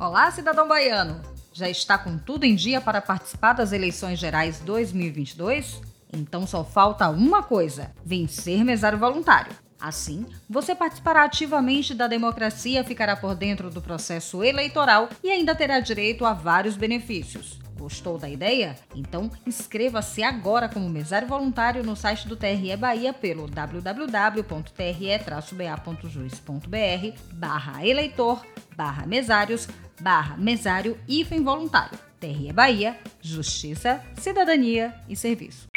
Olá, cidadão baiano! Já está com tudo em dia para participar das eleições gerais 2022? Então só falta uma coisa: vencer mesário voluntário. Assim, você participará ativamente da democracia, ficará por dentro do processo eleitoral e ainda terá direito a vários benefícios. Gostou da ideia? Então inscreva-se agora como mesário voluntário no site do TRE Bahia pelo www.tre-ba.juiz.br barra eleitor barra mesários barra mesário hífen voluntário. TRE Bahia, Justiça, Cidadania e Serviço.